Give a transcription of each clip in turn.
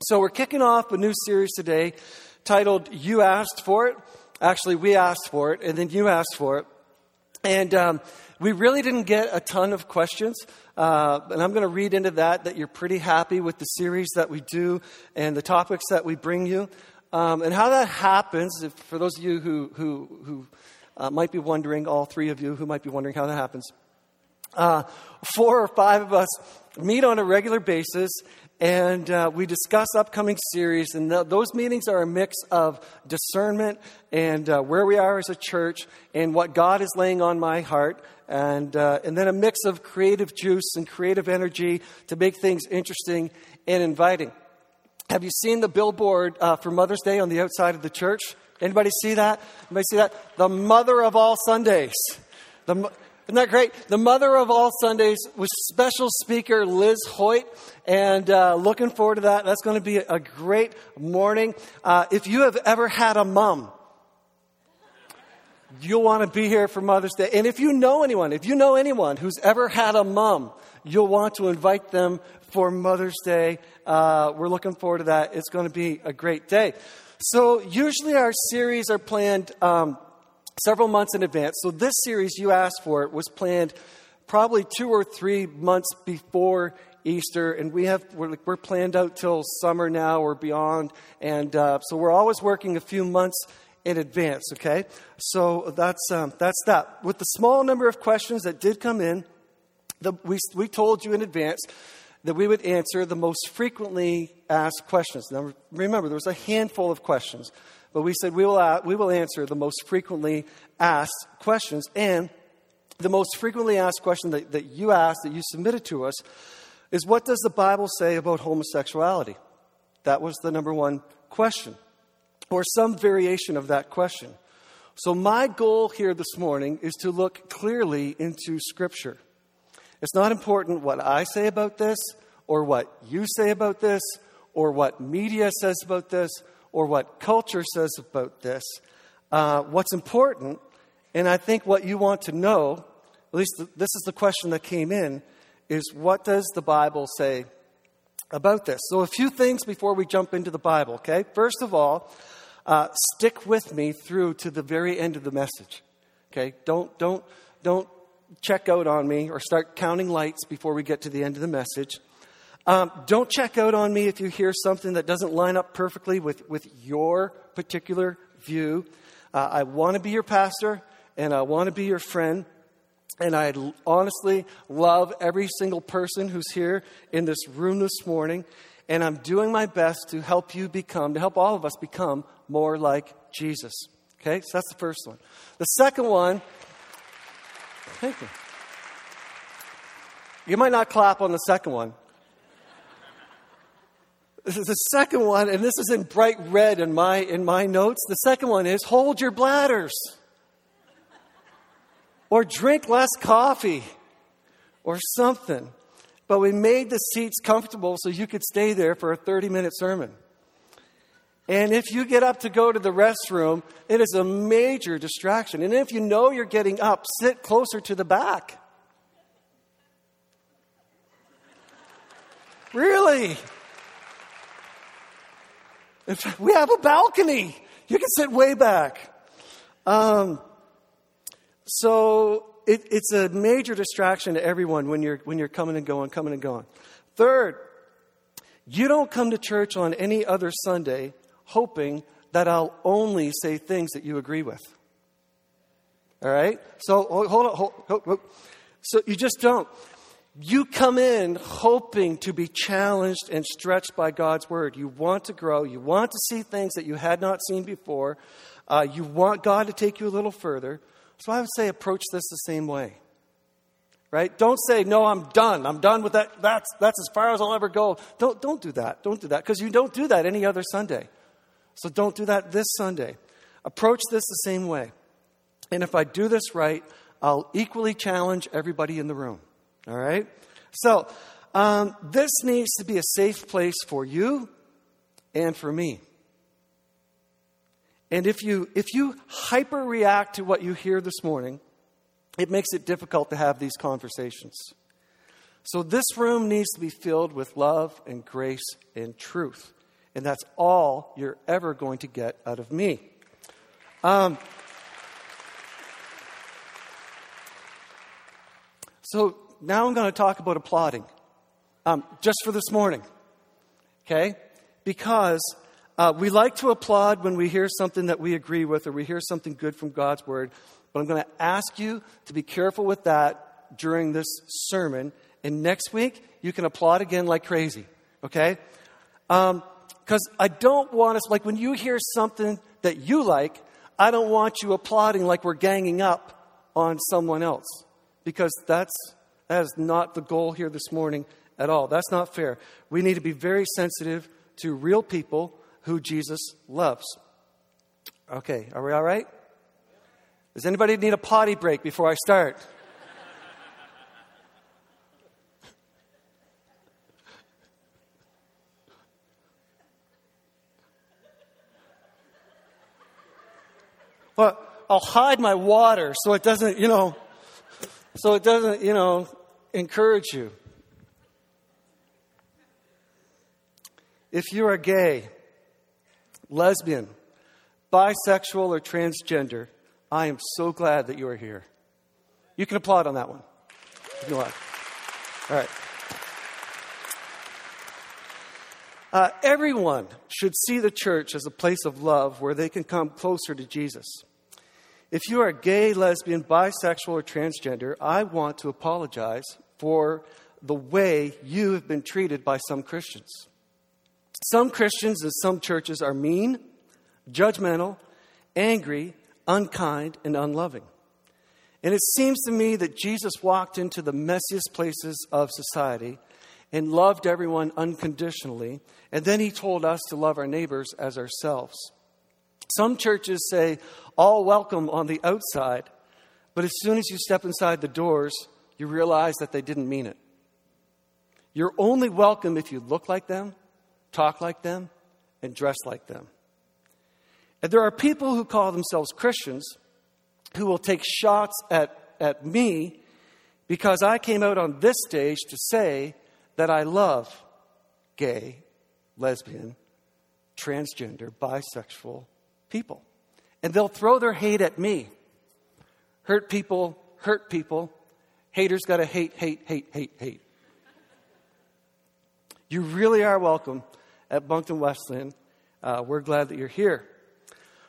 So, we're kicking off a new series today titled You Asked for It. Actually, we asked for it, and then you asked for it. And um, we really didn't get a ton of questions. Uh, and I'm going to read into that that you're pretty happy with the series that we do and the topics that we bring you. Um, and how that happens, if, for those of you who, who, who uh, might be wondering, all three of you who might be wondering how that happens, uh, four or five of us meet on a regular basis and uh, we discuss upcoming series. And th- those meetings are a mix of discernment and uh, where we are as a church and what God is laying on my heart. And, uh, and then a mix of creative juice and creative energy to make things interesting and inviting. Have you seen the billboard uh, for Mother's Day on the outside of the church? Anybody see that? Anybody see that? The mother of all Sundays. The, isn't that great? The mother of all Sundays was special speaker Liz Hoyt, and uh, looking forward to that. That's going to be a great morning. Uh, if you have ever had a mom, you'll want to be here for Mother's Day. And if you know anyone, if you know anyone who's ever had a mom, you'll want to invite them for Mother's Day. Uh, we're looking forward to that. It's going to be a great day. So, usually our series are planned. Um, several months in advance. So, this series you asked for it was planned probably two or three months before Easter, and we have we're, we're planned out till summer now or beyond, and uh, so we're always working a few months in advance. Okay, so that's um, that's that. With the small number of questions that did come in, the, we we told you in advance that we would answer the most frequently asked questions. Now, remember, there was a handful of questions. But we said we will, uh, we will answer the most frequently asked questions. And the most frequently asked question that, that you asked, that you submitted to us, is what does the Bible say about homosexuality? That was the number one question, or some variation of that question. So, my goal here this morning is to look clearly into Scripture. It's not important what I say about this, or what you say about this, or what media says about this, or what culture says about this. Uh, what's important, and I think what you want to know, at least this is the question that came in, is what does the Bible say about this? So, a few things before we jump into the Bible, okay? First of all, uh, stick with me through to the very end of the message, okay? Don't, don't, don't check out on me or start counting lights before we get to the end of the message. Um, don't check out on me if you hear something that doesn't line up perfectly with, with your particular view. Uh, I want to be your pastor and I want to be your friend. And I honestly love every single person who's here in this room this morning. And I'm doing my best to help you become, to help all of us become more like Jesus. Okay, so that's the first one. The second one, thank you. You might not clap on the second one, the second one, and this is in bright red in my, in my notes. The second one is hold your bladders. Or drink less coffee. Or something. But we made the seats comfortable so you could stay there for a 30 minute sermon. And if you get up to go to the restroom, it is a major distraction. And if you know you're getting up, sit closer to the back. Really? Fact, we have a balcony. You can sit way back. Um, so it, it's a major distraction to everyone when you're, when you're coming and going, coming and going. Third, you don't come to church on any other Sunday hoping that I'll only say things that you agree with. All right? So hold on. Hold, hold, hold. So you just don't. You come in hoping to be challenged and stretched by God's word. You want to grow. You want to see things that you had not seen before. Uh, you want God to take you a little further. So I would say approach this the same way. Right? Don't say, no, I'm done. I'm done with that. That's, that's as far as I'll ever go. Don't, don't do that. Don't do that. Because you don't do that any other Sunday. So don't do that this Sunday. Approach this the same way. And if I do this right, I'll equally challenge everybody in the room. All right? So, um, this needs to be a safe place for you and for me. And if you, if you hyper react to what you hear this morning, it makes it difficult to have these conversations. So, this room needs to be filled with love and grace and truth. and that's all you're ever going to get out of me. Um, so now I'm going to talk about applauding, um, just for this morning, okay? Because uh, we like to applaud when we hear something that we agree with or we hear something good from God's word, but I'm going to ask you to be careful with that during this sermon. And next week, you can applaud again like crazy, okay? Because um, I don't want us, like when you hear something that you like, I don't want you applauding like we're ganging up on someone else. Because that's, that is not the goal here this morning at all. That's not fair. We need to be very sensitive to real people who Jesus loves. Okay, are we all right? Does anybody need a potty break before I start? Well, I'll hide my water so it doesn't, you know, so it doesn't, you know, encourage you. If you are gay, lesbian, bisexual, or transgender, I am so glad that you are here. You can applaud on that one. You All right. Uh, everyone should see the church as a place of love where they can come closer to Jesus. If you are gay, lesbian, bisexual, or transgender, I want to apologize for the way you have been treated by some Christians. Some Christians and some churches are mean, judgmental, angry, unkind, and unloving. And it seems to me that Jesus walked into the messiest places of society and loved everyone unconditionally, and then he told us to love our neighbors as ourselves. Some churches say, all welcome on the outside, but as soon as you step inside the doors, you realize that they didn't mean it. You're only welcome if you look like them, talk like them, and dress like them. And there are people who call themselves Christians who will take shots at, at me because I came out on this stage to say that I love gay, lesbian, transgender, bisexual, people. And they'll throw their hate at me. Hurt people, hurt people. Haters got to hate, hate, hate, hate, hate. You really are welcome at Moncton Wesleyan. Uh, we're glad that you're here.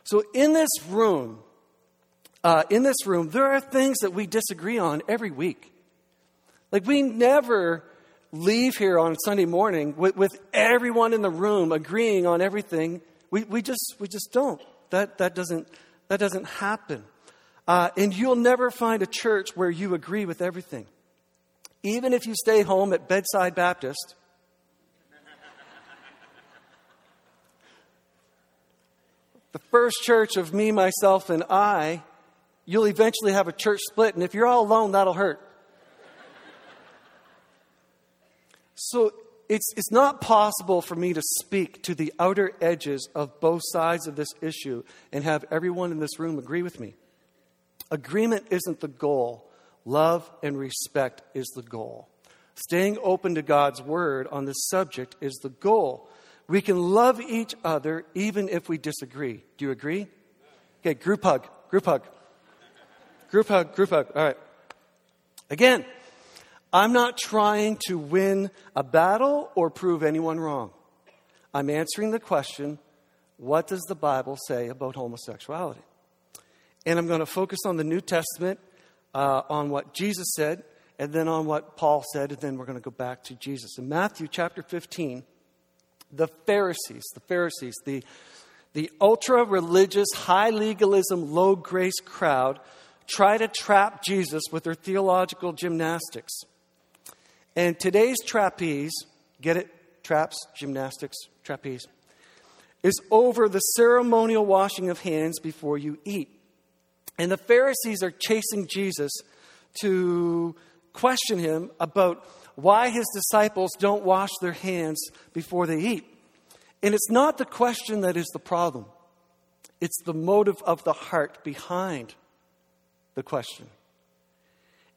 So, in this room, uh, in this room, there are things that we disagree on every week. Like, we never leave here on Sunday morning with, with everyone in the room agreeing on everything. We, we, just, we just don't. That, that, doesn't, that doesn't happen. Uh, and you'll never find a church where you agree with everything. Even if you stay home at Bedside Baptist, the first church of me, myself, and I, you'll eventually have a church split. And if you're all alone, that'll hurt. So it's, it's not possible for me to speak to the outer edges of both sides of this issue and have everyone in this room agree with me. Agreement isn't the goal, love and respect is the goal. Staying open to God's word on this subject is the goal. We can love each other even if we disagree. Do you agree? Okay, group hug, group hug. Group hug, group hug. All right. Again, I'm not trying to win a battle or prove anyone wrong. I'm answering the question what does the Bible say about homosexuality? And I'm going to focus on the New Testament, uh, on what Jesus said, and then on what Paul said, and then we're going to go back to Jesus. In Matthew chapter 15, the Pharisees, the Pharisees, the, the ultra religious, high legalism, low grace crowd try to trap Jesus with their theological gymnastics. And today's trapeze, get it? Traps, gymnastics, trapeze, is over the ceremonial washing of hands before you eat. And the Pharisees are chasing Jesus to question him about why his disciples don't wash their hands before they eat. And it's not the question that is the problem, it's the motive of the heart behind the question.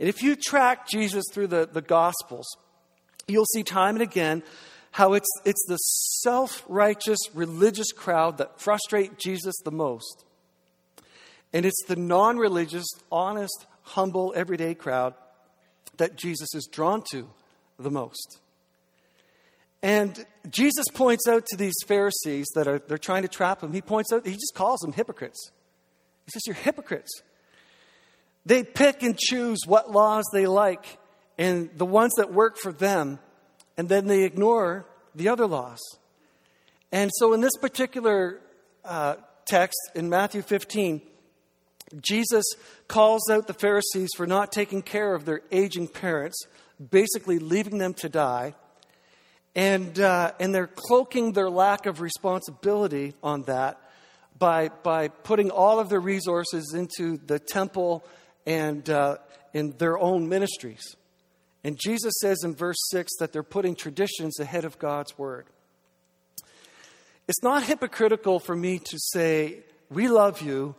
And if you track Jesus through the, the Gospels, you'll see time and again how it's, it's the self righteous religious crowd that frustrate Jesus the most. And it's the non religious, honest, humble, everyday crowd that Jesus is drawn to the most. And Jesus points out to these Pharisees that are they're trying to trap him, he points out, he just calls them hypocrites. He says, You're hypocrites. They pick and choose what laws they like and the ones that work for them, and then they ignore the other laws. And so in this particular uh, text in Matthew 15, Jesus calls out the Pharisees for not taking care of their aging parents, basically leaving them to die. And, uh, and they're cloaking their lack of responsibility on that by, by putting all of their resources into the temple and uh, in their own ministries. And Jesus says in verse 6 that they're putting traditions ahead of God's word. It's not hypocritical for me to say, We love you,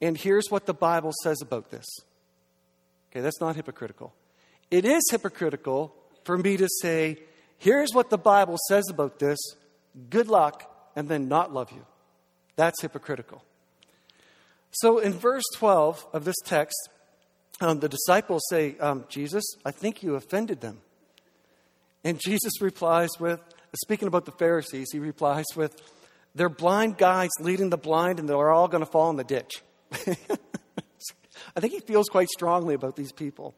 and here's what the Bible says about this. Okay, that's not hypocritical. It is hypocritical for me to say, here's what the Bible says about this, good luck, and then not love you. That's hypocritical. So in verse 12 of this text, um, the disciples say, um, Jesus, I think you offended them. And Jesus replies with, speaking about the Pharisees, he replies with, they're blind guides leading the blind, and they're all going to fall in the ditch. I think he feels quite strongly about these people.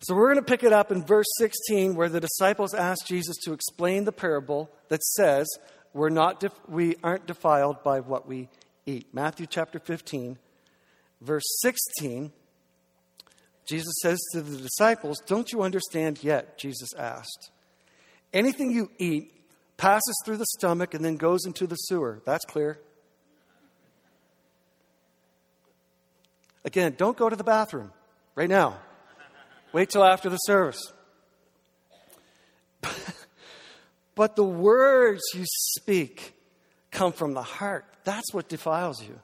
So we're going to pick it up in verse 16 where the disciples ask Jesus to explain the parable that says we're not def- we aren't defiled by what we eat. Matthew chapter 15 verse 16 Jesus says to the disciples, "Don't you understand yet?" Jesus asked. Anything you eat passes through the stomach and then goes into the sewer. That's clear. Again, don't go to the bathroom right now. Wait till after the service. but the words you speak come from the heart. That's what defiles you.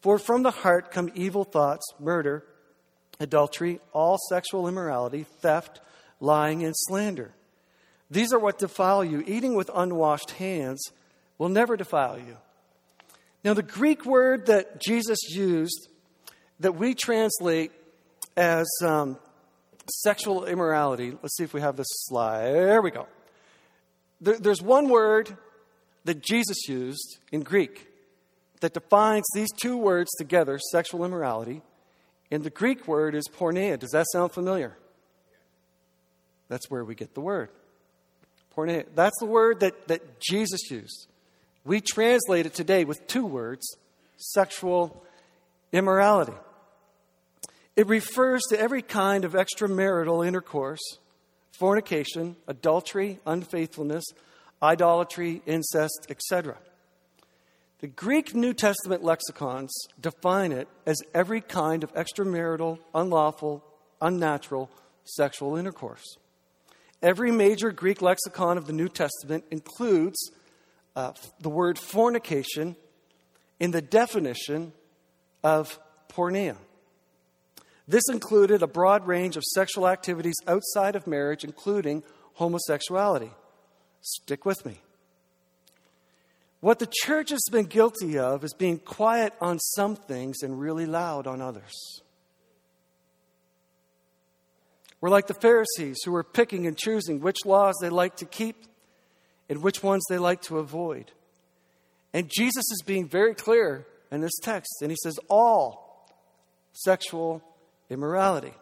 For from the heart come evil thoughts, murder, adultery, all sexual immorality, theft, lying, and slander. These are what defile you. Eating with unwashed hands will never defile you. Now, the Greek word that Jesus used that we translate as um, sexual immorality. Let's see if we have this slide. There we go. There, there's one word that Jesus used in Greek that defines these two words together, sexual immorality. And the Greek word is porneia. Does that sound familiar? That's where we get the word. Porneia. That's the word that, that Jesus used. We translate it today with two words sexual immorality. It refers to every kind of extramarital intercourse, fornication, adultery, unfaithfulness, idolatry, incest, etc. The Greek New Testament lexicons define it as every kind of extramarital, unlawful, unnatural sexual intercourse. Every major Greek lexicon of the New Testament includes uh, the word fornication in the definition of porneia. This included a broad range of sexual activities outside of marriage, including homosexuality. Stick with me. What the church has been guilty of is being quiet on some things and really loud on others. We're like the Pharisees who were picking and choosing which laws they like to keep and which ones they like to avoid. And Jesus is being very clear in this text, and he says, All sexual immorality.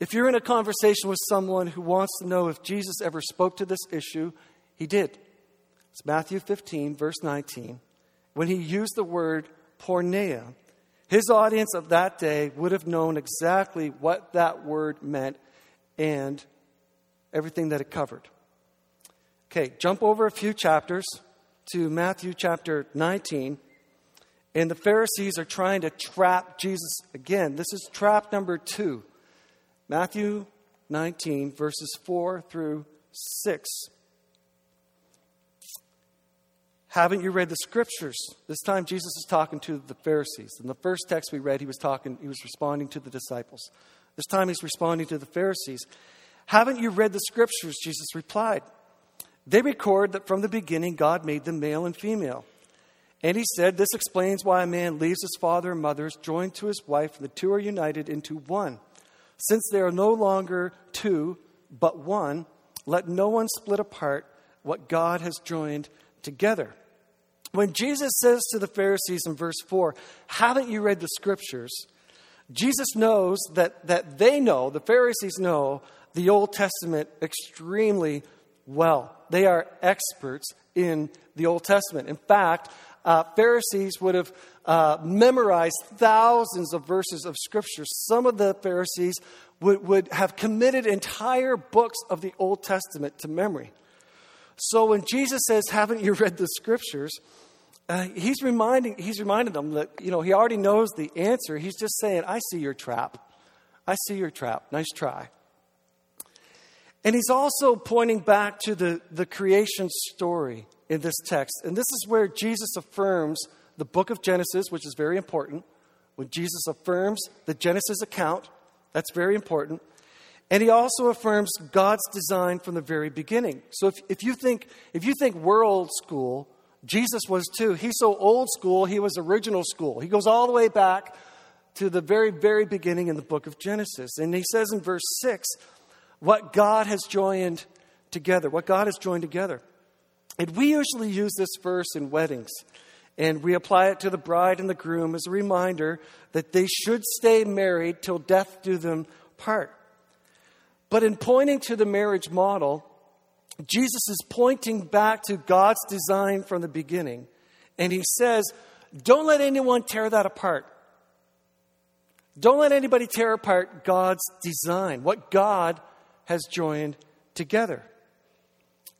If you're in a conversation with someone who wants to know if Jesus ever spoke to this issue, he did. It's Matthew 15, verse 19. When he used the word porneia, his audience of that day would have known exactly what that word meant and everything that it covered. Okay, jump over a few chapters to Matthew chapter 19. And the Pharisees are trying to trap Jesus again. This is trap number two. Matthew 19, verses 4 through 6. Haven't you read the scriptures? This time Jesus is talking to the Pharisees. In the first text we read, he was talking, he was responding to the disciples. This time he's responding to the Pharisees. Haven't you read the scriptures? Jesus replied. They record that from the beginning God made them male and female. And he said, This explains why a man leaves his father and mother, is joined to his wife, and the two are united into one. Since they are no longer two, but one, let no one split apart what God has joined together. When Jesus says to the Pharisees in verse 4, Haven't you read the scriptures? Jesus knows that, that they know, the Pharisees know, the Old Testament extremely well. They are experts in the Old Testament. In fact, uh, Pharisees would have uh, memorized thousands of verses of Scripture. Some of the Pharisees would, would have committed entire books of the Old Testament to memory. So when Jesus says, Haven't you read the Scriptures? Uh, he's reminding he's reminding them that you know he already knows the answer. He's just saying, "I see your trap. I see your trap. Nice try." And he's also pointing back to the, the creation story in this text. And this is where Jesus affirms the book of Genesis, which is very important. When Jesus affirms the Genesis account, that's very important. And he also affirms God's design from the very beginning. So if, if, you think, if you think we're old school, Jesus was too. He's so old school, he was original school. He goes all the way back to the very, very beginning in the book of Genesis. And he says in verse 6 what God has joined together, what God has joined together. And we usually use this verse in weddings, and we apply it to the bride and the groom as a reminder that they should stay married till death do them part. But in pointing to the marriage model, Jesus is pointing back to God's design from the beginning. And he says, Don't let anyone tear that apart. Don't let anybody tear apart God's design, what God has joined together.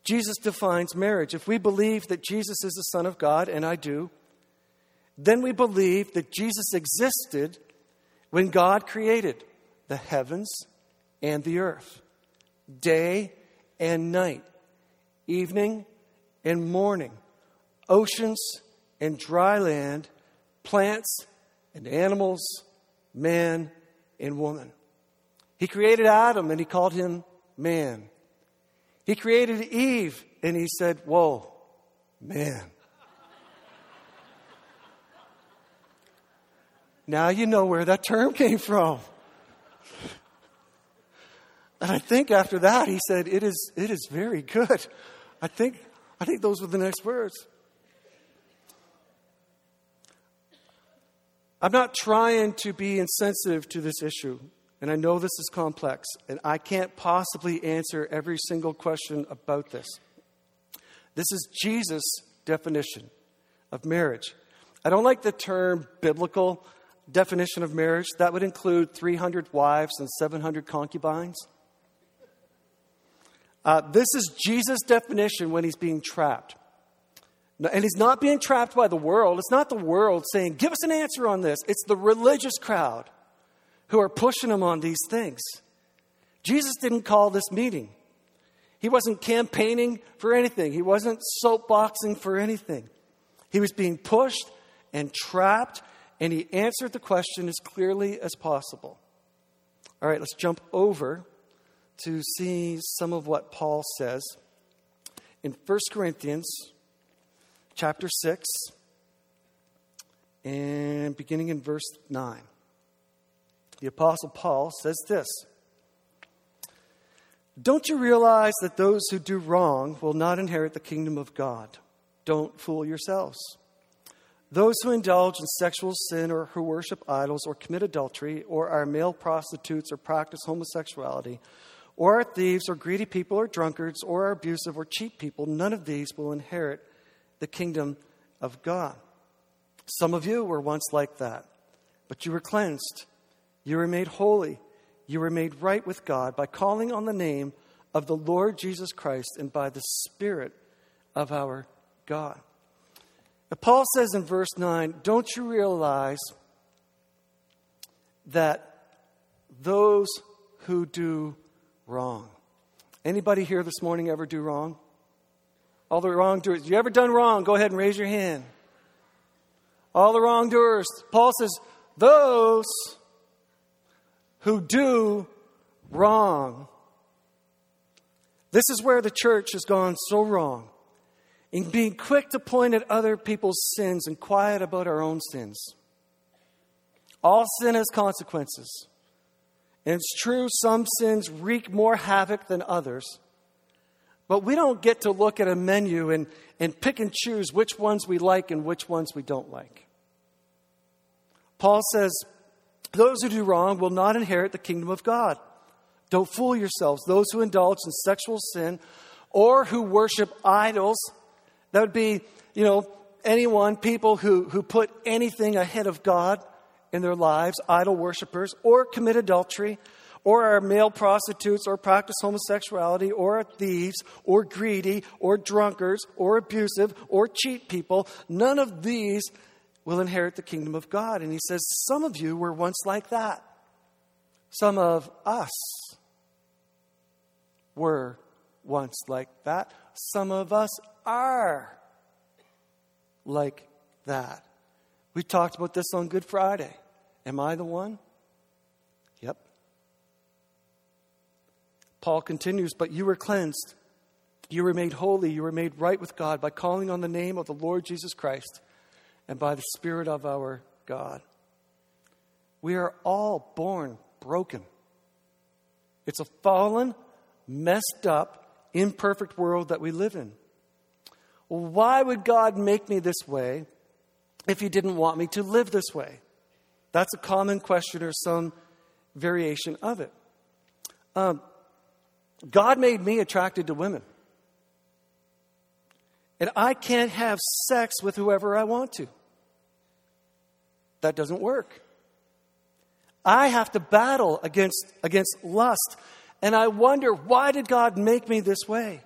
Jesus defines marriage. If we believe that Jesus is the Son of God, and I do, then we believe that Jesus existed when God created the heavens and the earth, day and night, evening and morning, oceans and dry land, plants and animals, man and woman. He created Adam and he called him man. He created Eve and he said, Whoa, man. now you know where that term came from. And I think after that he said, It is, it is very good. I think, I think those were the next words. I'm not trying to be insensitive to this issue. And I know this is complex, and I can't possibly answer every single question about this. This is Jesus' definition of marriage. I don't like the term biblical definition of marriage. That would include 300 wives and 700 concubines. Uh, this is Jesus' definition when he's being trapped. And he's not being trapped by the world. It's not the world saying, Give us an answer on this. It's the religious crowd who are pushing him on these things. Jesus didn't call this meeting. He wasn't campaigning for anything. He wasn't soapboxing for anything. He was being pushed and trapped, and he answered the question as clearly as possible. All right, let's jump over to see some of what Paul says in 1 Corinthians chapter 6 and beginning in verse 9 the Apostle Paul says this Don't you realize that those who do wrong will not inherit the kingdom of God? Don't fool yourselves. Those who indulge in sexual sin or who worship idols or commit adultery or are male prostitutes or practice homosexuality or are thieves or greedy people or drunkards or are abusive or cheat people, none of these will inherit the kingdom of God. Some of you were once like that, but you were cleansed you were made holy. You were made right with God by calling on the name of the Lord Jesus Christ and by the Spirit of our God. Now, Paul says in verse 9, Don't you realize that those who do wrong. Anybody here this morning ever do wrong? All the wrongdoers. You ever done wrong? Go ahead and raise your hand. All the wrongdoers. Paul says, those who do wrong. This is where the church has gone so wrong in being quick to point at other people's sins and quiet about our own sins. All sin has consequences. And it's true, some sins wreak more havoc than others. But we don't get to look at a menu and, and pick and choose which ones we like and which ones we don't like. Paul says, Those who do wrong will not inherit the kingdom of God. Don't fool yourselves. Those who indulge in sexual sin or who worship idols, that would be, you know, anyone, people who, who put anything ahead of God in their lives, idol worshippers, or commit adultery, or are male prostitutes, or practice homosexuality, or are thieves, or greedy, or drunkards, or abusive, or cheat people. None of these will inherit the kingdom of God. And he says, Some of you were once like that. Some of us were once like that. Some of us are like that. We talked about this on Good Friday. Am I the one? Yep. Paul continues, but you were cleansed. You were made holy. You were made right with God by calling on the name of the Lord Jesus Christ and by the Spirit of our God. We are all born broken. It's a fallen, messed up, imperfect world that we live in. Why would God make me this way if He didn't want me to live this way? That's a common question or some variation of it. Um, God made me attracted to women. And I can't have sex with whoever I want to. That doesn't work. I have to battle against, against lust. And I wonder, why did God make me this way?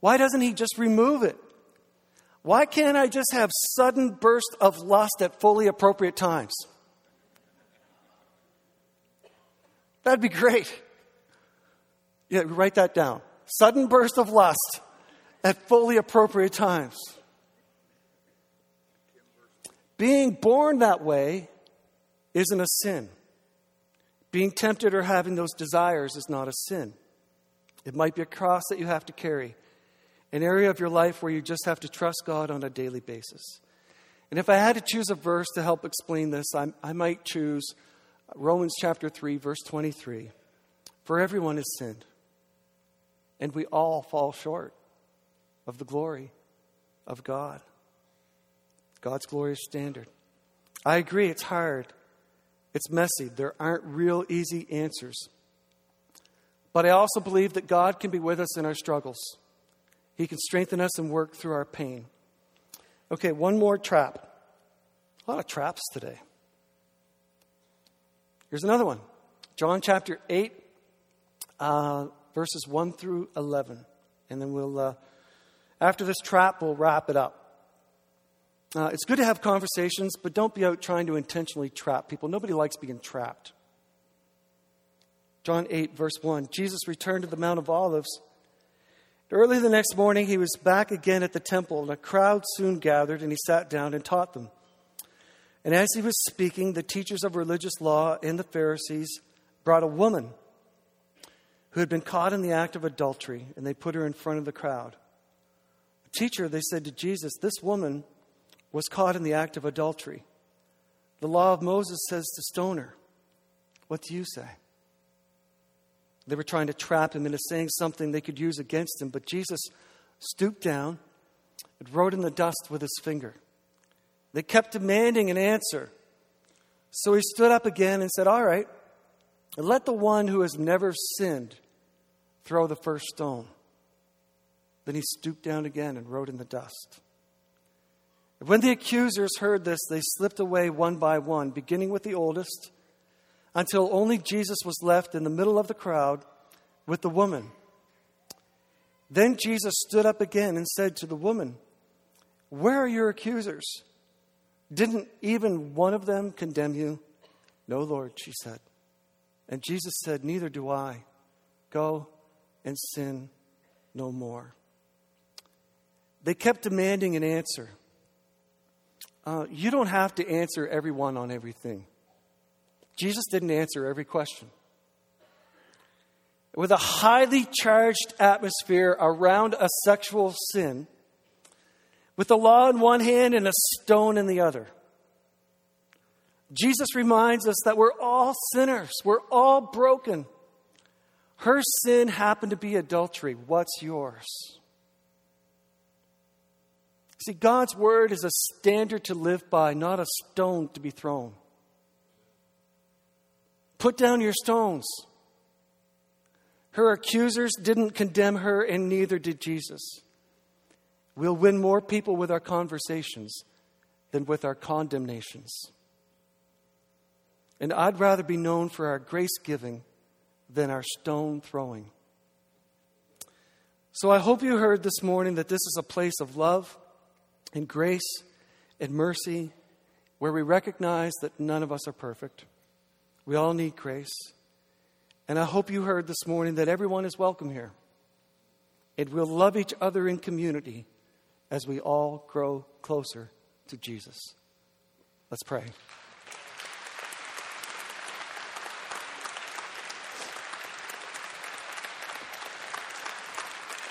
Why doesn't He just remove it? Why can't I just have sudden bursts of lust at fully appropriate times? That'd be great. Yeah, write that down. Sudden burst of lust at fully appropriate times. Being born that way isn't a sin. Being tempted or having those desires is not a sin. It might be a cross that you have to carry, an area of your life where you just have to trust God on a daily basis. And if I had to choose a verse to help explain this, I, I might choose Romans chapter 3, verse 23. For everyone has sinned, and we all fall short of the glory of God, God's glorious standard. I agree, it's hard, it's messy, there aren't real easy answers. But I also believe that God can be with us in our struggles. He can strengthen us and work through our pain. Okay, one more trap. A lot of traps today. Here's another one John chapter 8, uh, verses 1 through 11. And then we'll, uh, after this trap, we'll wrap it up. Uh, it's good to have conversations, but don't be out trying to intentionally trap people. Nobody likes being trapped. John 8, verse 1 Jesus returned to the Mount of Olives. Early the next morning, he was back again at the temple, and a crowd soon gathered, and he sat down and taught them. And as he was speaking, the teachers of religious law and the Pharisees brought a woman who had been caught in the act of adultery, and they put her in front of the crowd. Teacher, they said to Jesus, this woman was caught in the act of adultery. The law of Moses says to stone her. What do you say? They were trying to trap him into saying something they could use against him, but Jesus stooped down and wrote in the dust with his finger. They kept demanding an answer. So he stood up again and said, All right, let the one who has never sinned throw the first stone. Then he stooped down again and wrote in the dust. When the accusers heard this, they slipped away one by one, beginning with the oldest, until only Jesus was left in the middle of the crowd with the woman. Then Jesus stood up again and said to the woman, Where are your accusers? Didn't even one of them condemn you? No, Lord, she said. And Jesus said, Neither do I. Go and sin no more. They kept demanding an answer. Uh, you don't have to answer everyone on everything. Jesus didn't answer every question. with a highly charged atmosphere around a sexual sin, with the law in one hand and a stone in the other. Jesus reminds us that we're all sinners, we're all broken. Her sin happened to be adultery. What's yours? See, God's word is a standard to live by, not a stone to be thrown. Put down your stones. Her accusers didn't condemn her, and neither did Jesus. We'll win more people with our conversations than with our condemnations. And I'd rather be known for our grace giving than our stone throwing. So I hope you heard this morning that this is a place of love and grace and mercy where we recognize that none of us are perfect. We all need grace. And I hope you heard this morning that everyone is welcome here. And we'll love each other in community as we all grow closer to Jesus. Let's pray.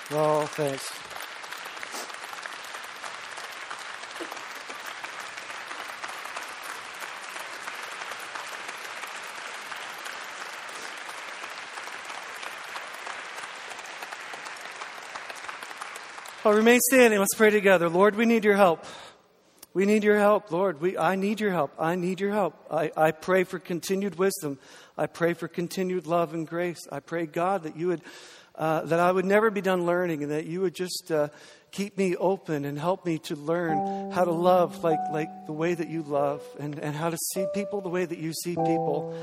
Oh, thanks. Well, remain standing. Let's pray together. Lord, we need your help. We need your help, Lord. We, I need your help. I need your help. I, I pray for continued wisdom. I pray for continued love and grace. I pray, God, that you would, uh, that I would never be done learning and that you would just uh, keep me open and help me to learn how to love like, like the way that you love and, and how to see people the way that you see people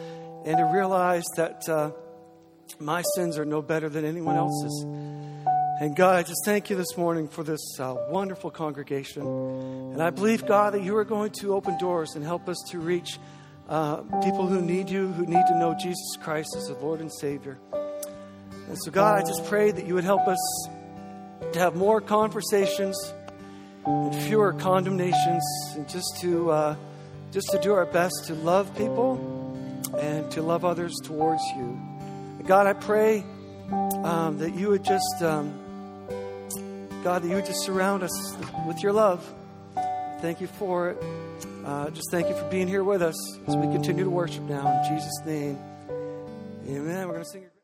and to realize that uh, my sins are no better than anyone else's. And God, I just thank you this morning for this uh, wonderful congregation. And I believe, God, that you are going to open doors and help us to reach uh, people who need you, who need to know Jesus Christ as the Lord and Savior. And so, God, I just pray that you would help us to have more conversations and fewer condemnations, and just to uh, just to do our best to love people and to love others towards you. God, I pray um, that you would just. Um, God, that you would just surround us with your love. Thank you for it. Uh, just thank you for being here with us as we continue to worship now. In Jesus' name, amen. We're going to sing.